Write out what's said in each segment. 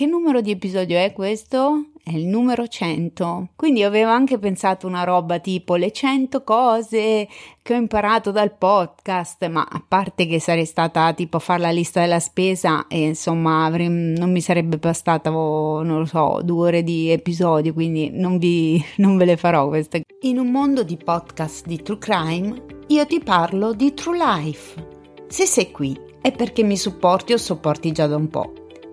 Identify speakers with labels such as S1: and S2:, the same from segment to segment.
S1: che numero di episodio è questo? È il numero 100. Quindi avevo anche pensato una roba tipo le 100 cose che ho imparato dal podcast, ma a parte che sarei stata tipo a fare la lista della spesa e insomma avrei, non mi sarebbe bastata, non lo so, due ore di episodio, quindi non, vi, non ve le farò queste. In un mondo di podcast di true crime, io ti parlo di true life. Se sei qui è perché mi supporti o sopporti già da un po'.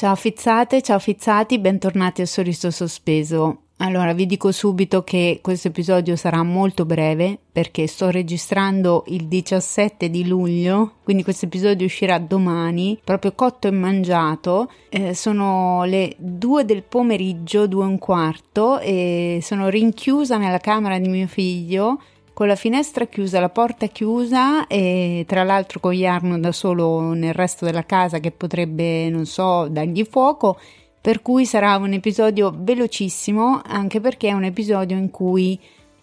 S1: Ciao fizzate, ciao fizzati, bentornati a Sorriso Sospeso. Allora, vi dico subito che questo episodio sarà molto breve perché sto registrando il 17 di luglio, quindi questo episodio uscirà domani, proprio cotto e mangiato. Eh, sono le 2 del pomeriggio, 2 e un quarto, e sono rinchiusa nella camera di mio figlio con la finestra chiusa, la porta chiusa e tra l'altro con Jarno da solo nel resto della casa che potrebbe, non so, dargli fuoco. Per cui sarà un episodio velocissimo, anche perché è un episodio in cui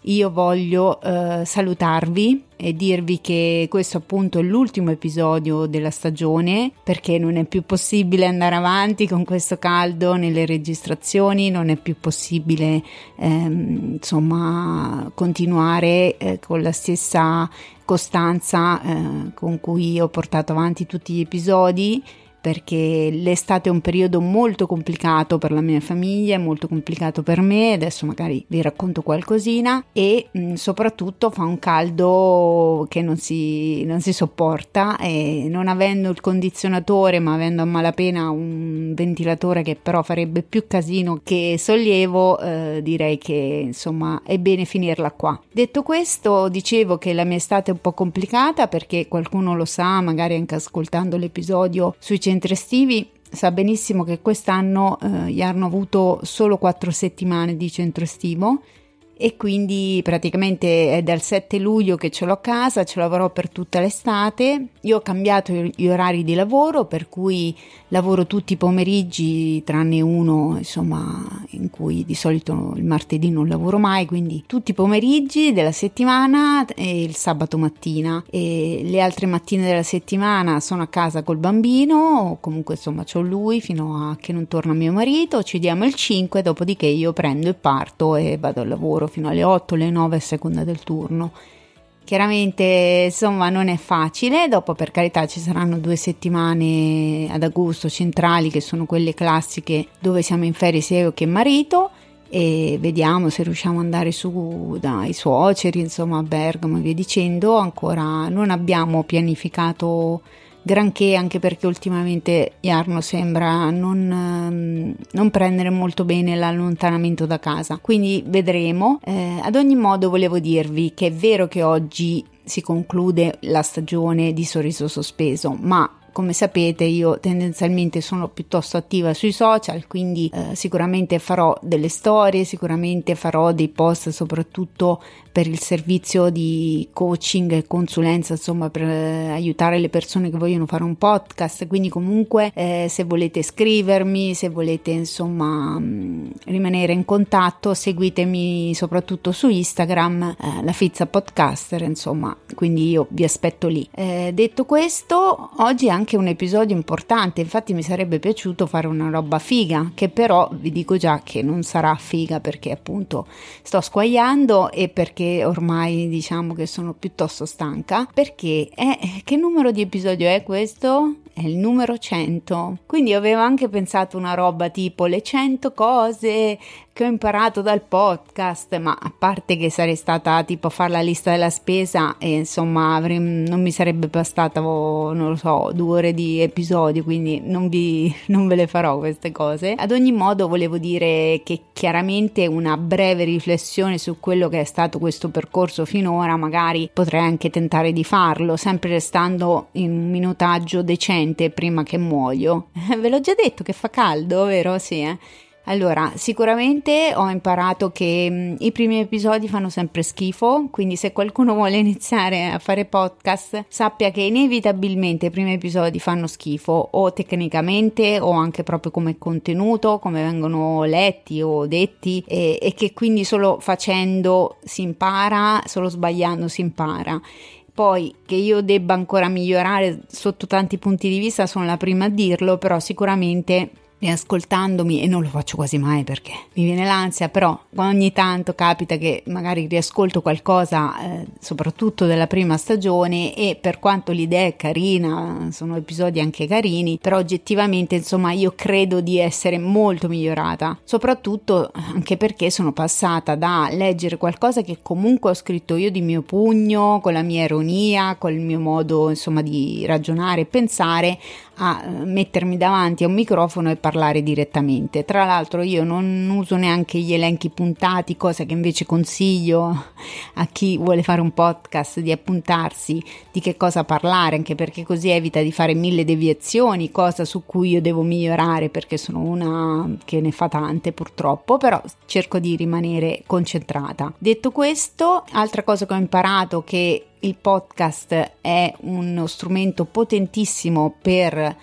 S1: io voglio eh, salutarvi e dirvi che questo appunto è l'ultimo episodio della stagione perché non è più possibile andare avanti con questo caldo nelle registrazioni, non è più possibile ehm, insomma continuare eh, con la stessa costanza eh, con cui ho portato avanti tutti gli episodi perché l'estate è un periodo molto complicato per la mia famiglia, è molto complicato per me, adesso magari vi racconto qualcosina e mh, soprattutto fa un caldo che non si, non si sopporta e non avendo il condizionatore ma avendo a malapena un ventilatore che però farebbe più casino che sollievo, eh, direi che insomma è bene finirla qua. Detto questo, dicevo che la mia estate è un po' complicata perché qualcuno lo sa, magari anche ascoltando l'episodio sui centri estivi sa benissimo che quest'anno eh, gli hanno avuto solo quattro settimane di centro estivo e quindi praticamente è dal 7 luglio che ce l'ho a casa, ce l'avrò per tutta l'estate. Io ho cambiato gli orari di lavoro, per cui lavoro tutti i pomeriggi, tranne uno, insomma, in cui di solito il martedì non lavoro mai, quindi tutti i pomeriggi della settimana e il sabato mattina. E le altre mattine della settimana sono a casa col bambino, comunque insomma c'ho lui fino a che non torna mio marito, ci diamo il 5, dopodiché io prendo e parto e vado al lavoro fino alle 8, alle 9 a seconda del turno. Chiaramente, insomma, non è facile. Dopo, per carità, ci saranno due settimane ad agosto centrali, che sono quelle classiche dove siamo in ferie sia io che marito. E vediamo se riusciamo ad andare su dai suoceri, insomma, a Bergamo e via dicendo. Ancora non abbiamo pianificato granché anche perché ultimamente Jarno sembra non, ehm, non, prendere molto bene l'allontanamento da casa. Quindi vedremo. Eh, ad ogni modo volevo dirvi che è vero che oggi si conclude la stagione di sorriso sospeso ma come sapete io tendenzialmente sono piuttosto attiva sui social, quindi eh, sicuramente farò delle storie, sicuramente farò dei post soprattutto per il servizio di coaching e consulenza, insomma, per eh, aiutare le persone che vogliono fare un podcast. Quindi, comunque, eh, se volete scrivermi, se volete insomma mh, mm, rimanere in contatto, seguitemi soprattutto su Instagram, eh, la Fizza Podcaster, insomma, quindi io vi aspetto lì. Eh, detto questo, oggi è anche un episodio importante, infatti mi sarebbe piaciuto fare una roba figa, che però vi dico già che non sarà figa perché appunto sto squagliando e perché ormai diciamo che sono piuttosto stanca perché è, che numero di episodio è questo? È il numero 100. Quindi avevo anche pensato una roba tipo le 100 cose che ho imparato dal podcast, ma a parte che sarei stata tipo a fare la lista della spesa e insomma avrei, non mi sarebbe bastata, non lo so, due ore di episodio, quindi non, vi, non ve le farò queste cose. Ad ogni modo volevo dire che chiaramente una breve riflessione su quello che è stato questo percorso finora, magari potrei anche tentare di farlo, sempre restando in un minutaggio decente prima che muoio. Ve l'ho già detto che fa caldo, vero? Sì, eh? Allora, sicuramente ho imparato che mh, mm, i primi episodi fanno sempre schifo, quindi se qualcuno vuole iniziare a fare podcast, sappia che inevitabilmente i primi episodi fanno schifo, o tecnicamente o anche proprio come contenuto, come vengono letti o detti, e, e che quindi solo facendo si impara, solo sbagliando si impara. Poi che io debba ancora migliorare sotto tanti punti di vista sono la prima a dirlo, però sicuramente riascoltandomi e non lo faccio quasi mai perché mi viene l'ansia, però ogni tanto capita che magari riascolto qualcosa, eh, soprattutto della prima stagione e per quanto l'idea è carina, sono episodi anche carini, però oggettivamente insomma io credo di essere molto migliorata, soprattutto anche perché sono passata da leggere qualcosa che comunque ho scritto io di mio pugno, con la mia ironia, col mio modo insomma di ragionare e pensare a eh, mettermi davanti a un microfono e parlare direttamente. Tra l'altro io non uso neanche gli elenchi puntati, cosa che invece consiglio a chi vuole fare un podcast di appuntarsi di che cosa parlare, anche perché così evita di fare mille deviazioni, cosa su cui io devo migliorare perché sono una che ne fa tante purtroppo, però cerco di rimanere concentrata. Detto questo, altra cosa che ho imparato che il podcast è uno strumento potentissimo per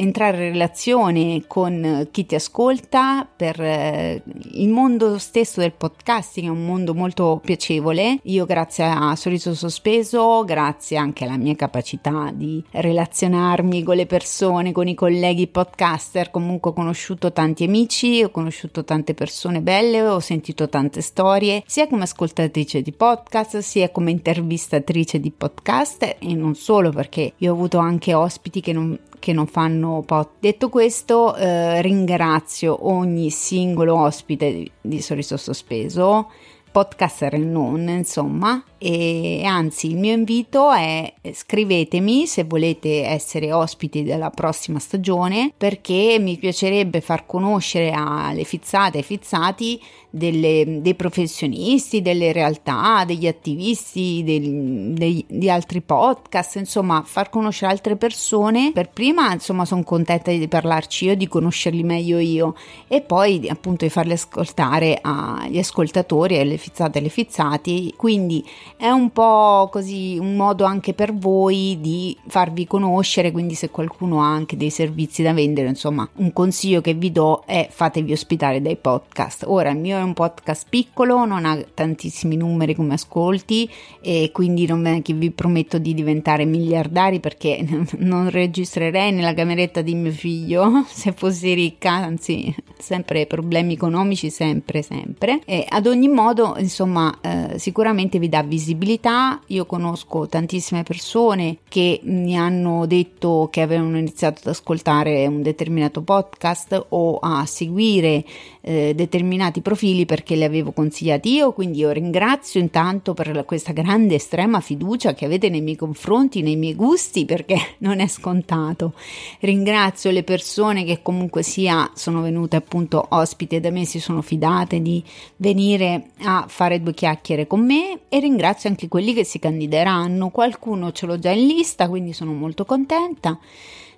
S1: entrare in relazione con chi ti ascolta, per eh, il mondo stesso del podcasting è un mondo molto piacevole. Io grazie a Sorriso Sospeso, grazie anche alla mia capacità di relazionarmi con le persone, con i colleghi podcaster, comunque ho conosciuto tanti amici, ho conosciuto tante persone belle, ho sentito tante storie, sia come ascoltatrice di podcast, sia come intervistatrice di podcast e non solo perché io ho avuto anche ospiti che non che non fanno pot. Detto questo, eh, ringrazio ogni singolo ospite di Sorriso Sospeso, podcaster e non, insomma, e anzi il mio invito è scrivetemi se volete essere ospiti della prossima stagione perché mi piacerebbe far conoscere alle fizzate e fizzati delle, dei professionisti, delle realtà, degli attivisti, del, dei, di altri podcast, insomma far conoscere altre persone. Per prima insomma sono contenta di parlarci io, di conoscerli meglio io e poi appunto di farli ascoltare agli ascoltatori, alle fizzate e alle fizzati. Quindi è un po' così un modo anche per voi di farvi conoscere, quindi se qualcuno ha anche dei servizi da vendere, insomma, un consiglio che vi do è fatevi ospitare dai podcast. Ora il mio è un podcast piccolo, non ha tantissimi numeri come ascolti e quindi non è che vi prometto di diventare miliardari perché non registrerei nella cameretta di mio figlio se fossi ricca, anzi, sempre problemi economici sempre sempre. E ad ogni modo, insomma, eh, sicuramente vi dà visibilità visibilità. Io conosco tantissime persone che mi hanno detto che avevano iniziato ad ascoltare un determinato podcast o a seguire eh, determinati profili perché li avevo consigliati io, quindi io ringrazio intanto per questa grande estrema fiducia che avete nei miei confronti, nei miei gusti, perché non è scontato. Ringrazio le persone che comunque sia sono venute appunto ospite da me, si sono fidate di venire a fare due chiacchiere con me e ringrazio anche quelli che si candideranno. Qualcuno ce l'ho già in lista, quindi sono molto contenta.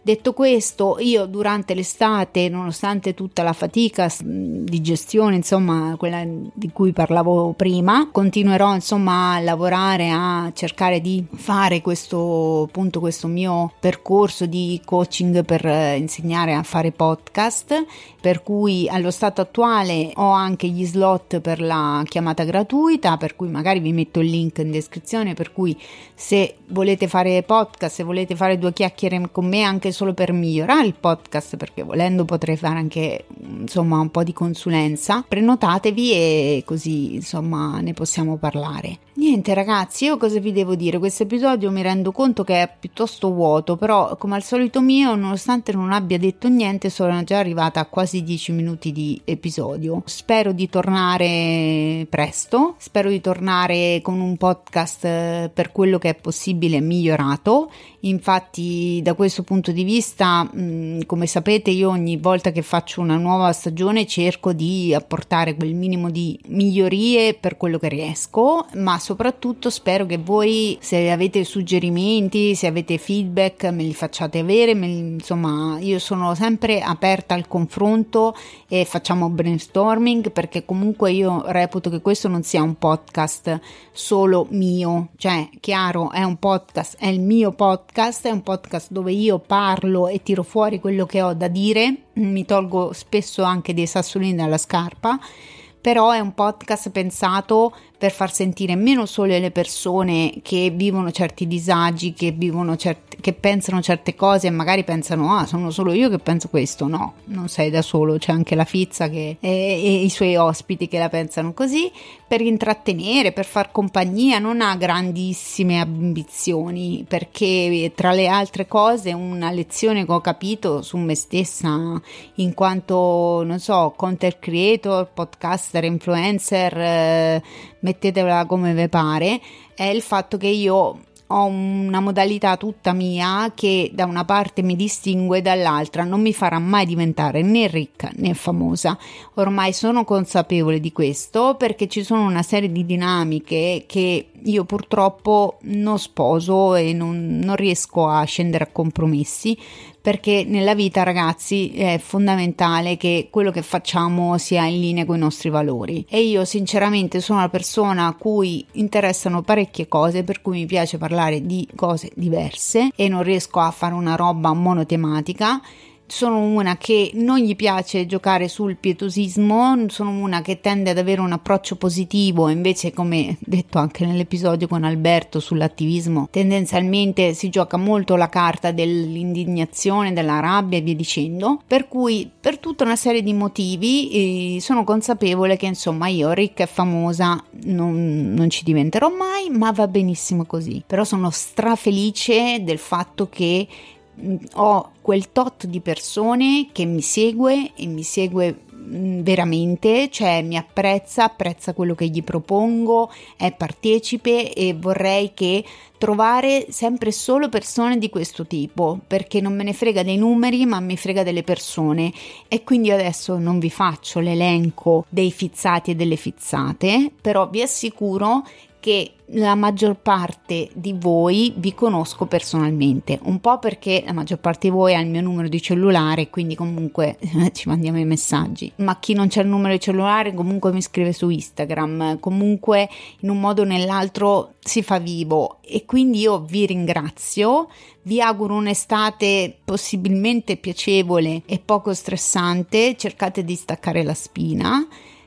S1: Detto questo, io durante l'estate, nonostante tutta la fatica di gestione, insomma, quella di cui parlavo prima, continuerò insomma a lavorare a cercare di fare questo appunto questo mio percorso di coaching per insegnare a fare podcast, per cui allo stato attuale ho anche gli slot per la chiamata gratuita, per cui magari vi metto il link in descrizione, per cui se volete fare podcast, se volete fare due chiacchiere con me anche solo per migliorare il podcast, perché volendo potrei fare anche insomma un po' di consulenza, prenotatevi e così insomma ne possiamo parlare. Niente ragazzi, io cosa vi devo dire? Questo episodio mi rendo conto che è piuttosto vuoto, però come al solito mio, nonostante non abbia detto niente, sono già arrivata a quasi 10 minuti di episodio. Spero di tornare presto, spero di tornare con un podcast eh, per quello che è possibile migliorato. Infatti, da questo punto di vista, mm, come sapete, io ogni volta che faccio una nuova stagione cerco di apportare quel minimo di migliorie per quello che riesco, ma soprattutto spero che voi se avete suggerimenti, se avete feedback me li facciate avere, me, insomma io sono sempre aperta al confronto e facciamo brainstorming perché comunque io reputo che questo non sia un podcast solo mio, cioè chiaro è un podcast, è il mio podcast, è un podcast dove io parlo e tiro fuori quello che ho da dire, mi tolgo spesso anche dei sassolini dalla scarpa. Però è un podcast pensato per far sentire meno sole le persone che vivono certi disagi, che, vivono certi, che pensano certe cose e magari pensano ah sono solo io che penso questo, no, non sei da solo, c'è anche la Fizza che, e, e i suoi ospiti che la pensano così, per intrattenere, per far compagnia, non ha grandissime ambizioni perché tra le altre cose una lezione che ho capito su me stessa in quanto, non so, content creator, podcaster, influencer, eh, mettetela come ve pare, è il fatto che io ho una modalità tutta mia che da una parte mi distingue dall'altra non mi farà mai diventare né ricca né famosa. Ormai sono consapevole di questo perché ci sono una serie di dinamiche che io purtroppo non sposo e non, non riesco a scendere a compromessi perché nella vita ragazzi è fondamentale che quello che facciamo sia in linea con i nostri valori. E io sinceramente sono una persona a cui interessano parecchie cose per cui mi piace parlare di cose diverse e non riesco a fare una roba monotematica sono una che non gli piace giocare sul pietosismo, sono una che tende ad avere un approccio positivo, invece come detto anche nell'episodio con Alberto sull'attivismo, tendenzialmente si gioca molto la carta dell'indignazione, della rabbia e via dicendo, per cui per tutta una serie di motivi eh, sono consapevole che insomma io ricca e famosa non, non ci diventerò mai, ma va benissimo così. Però sono strafelice del fatto che ho quel tot di persone che mi segue e mi segue veramente, cioè mi apprezza, apprezza quello che gli propongo, è partecipe e vorrei che trovare sempre solo persone di questo tipo, perché non me ne frega dei numeri, ma mi frega delle persone. E quindi adesso non vi faccio l'elenco dei fizzati e delle fizzate, però vi assicuro che la maggior parte di voi vi conosco personalmente, un po' perché la maggior parte di voi ha il mio numero di cellulare, quindi comunque ci mandiamo i messaggi, ma chi non c'è il numero di cellulare comunque mi scrive su Instagram, comunque in un modo o nell'altro si fa vivo. E quindi io vi ringrazio, vi auguro un'estate possibilmente piacevole e poco stressante, cercate di staccare la spina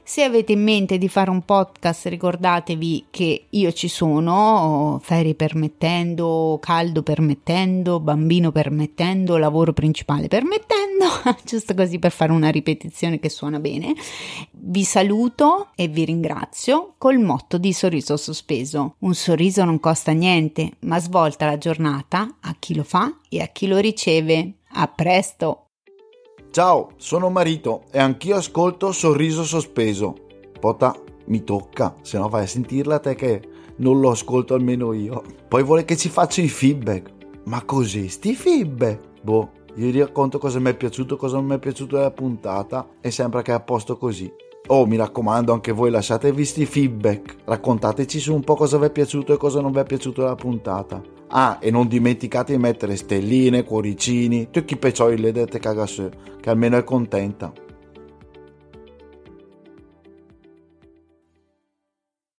S1: se avete in mente di fare un podcast, ricordatevi che io ci sono, ferie permettendo, caldo permettendo, bambino permettendo, lavoro principale permettendo, giusto così per fare una ripetizione che suona bene. Vi saluto e vi ringrazio col motto di sorriso sospeso. Un sorriso non costa niente, ma svolta la giornata a chi lo fa e a chi lo riceve. A presto!
S2: Ciao, sono Marito e anch'io ascolto Sorriso Sospeso. Pota, mi tocca, se no vai a sentirla te che non lo ascolto almeno io. Poi vuole che ci faccia i feedback. Ma così, sti feedback? Boh, io vi racconto cosa mi è piaciuto, cosa non mi è piaciuto della puntata e sembra che è a posto così. Oh, mi raccomando, anche voi lasciatevi sti feedback. Raccontateci su un po' cosa vi è piaciuto e cosa non vi è piaciuto della puntata. Ah, e non dimenticate di mettere stelline, cuoricini, tutti i peccioli le dette cagasse, che almeno è contenta.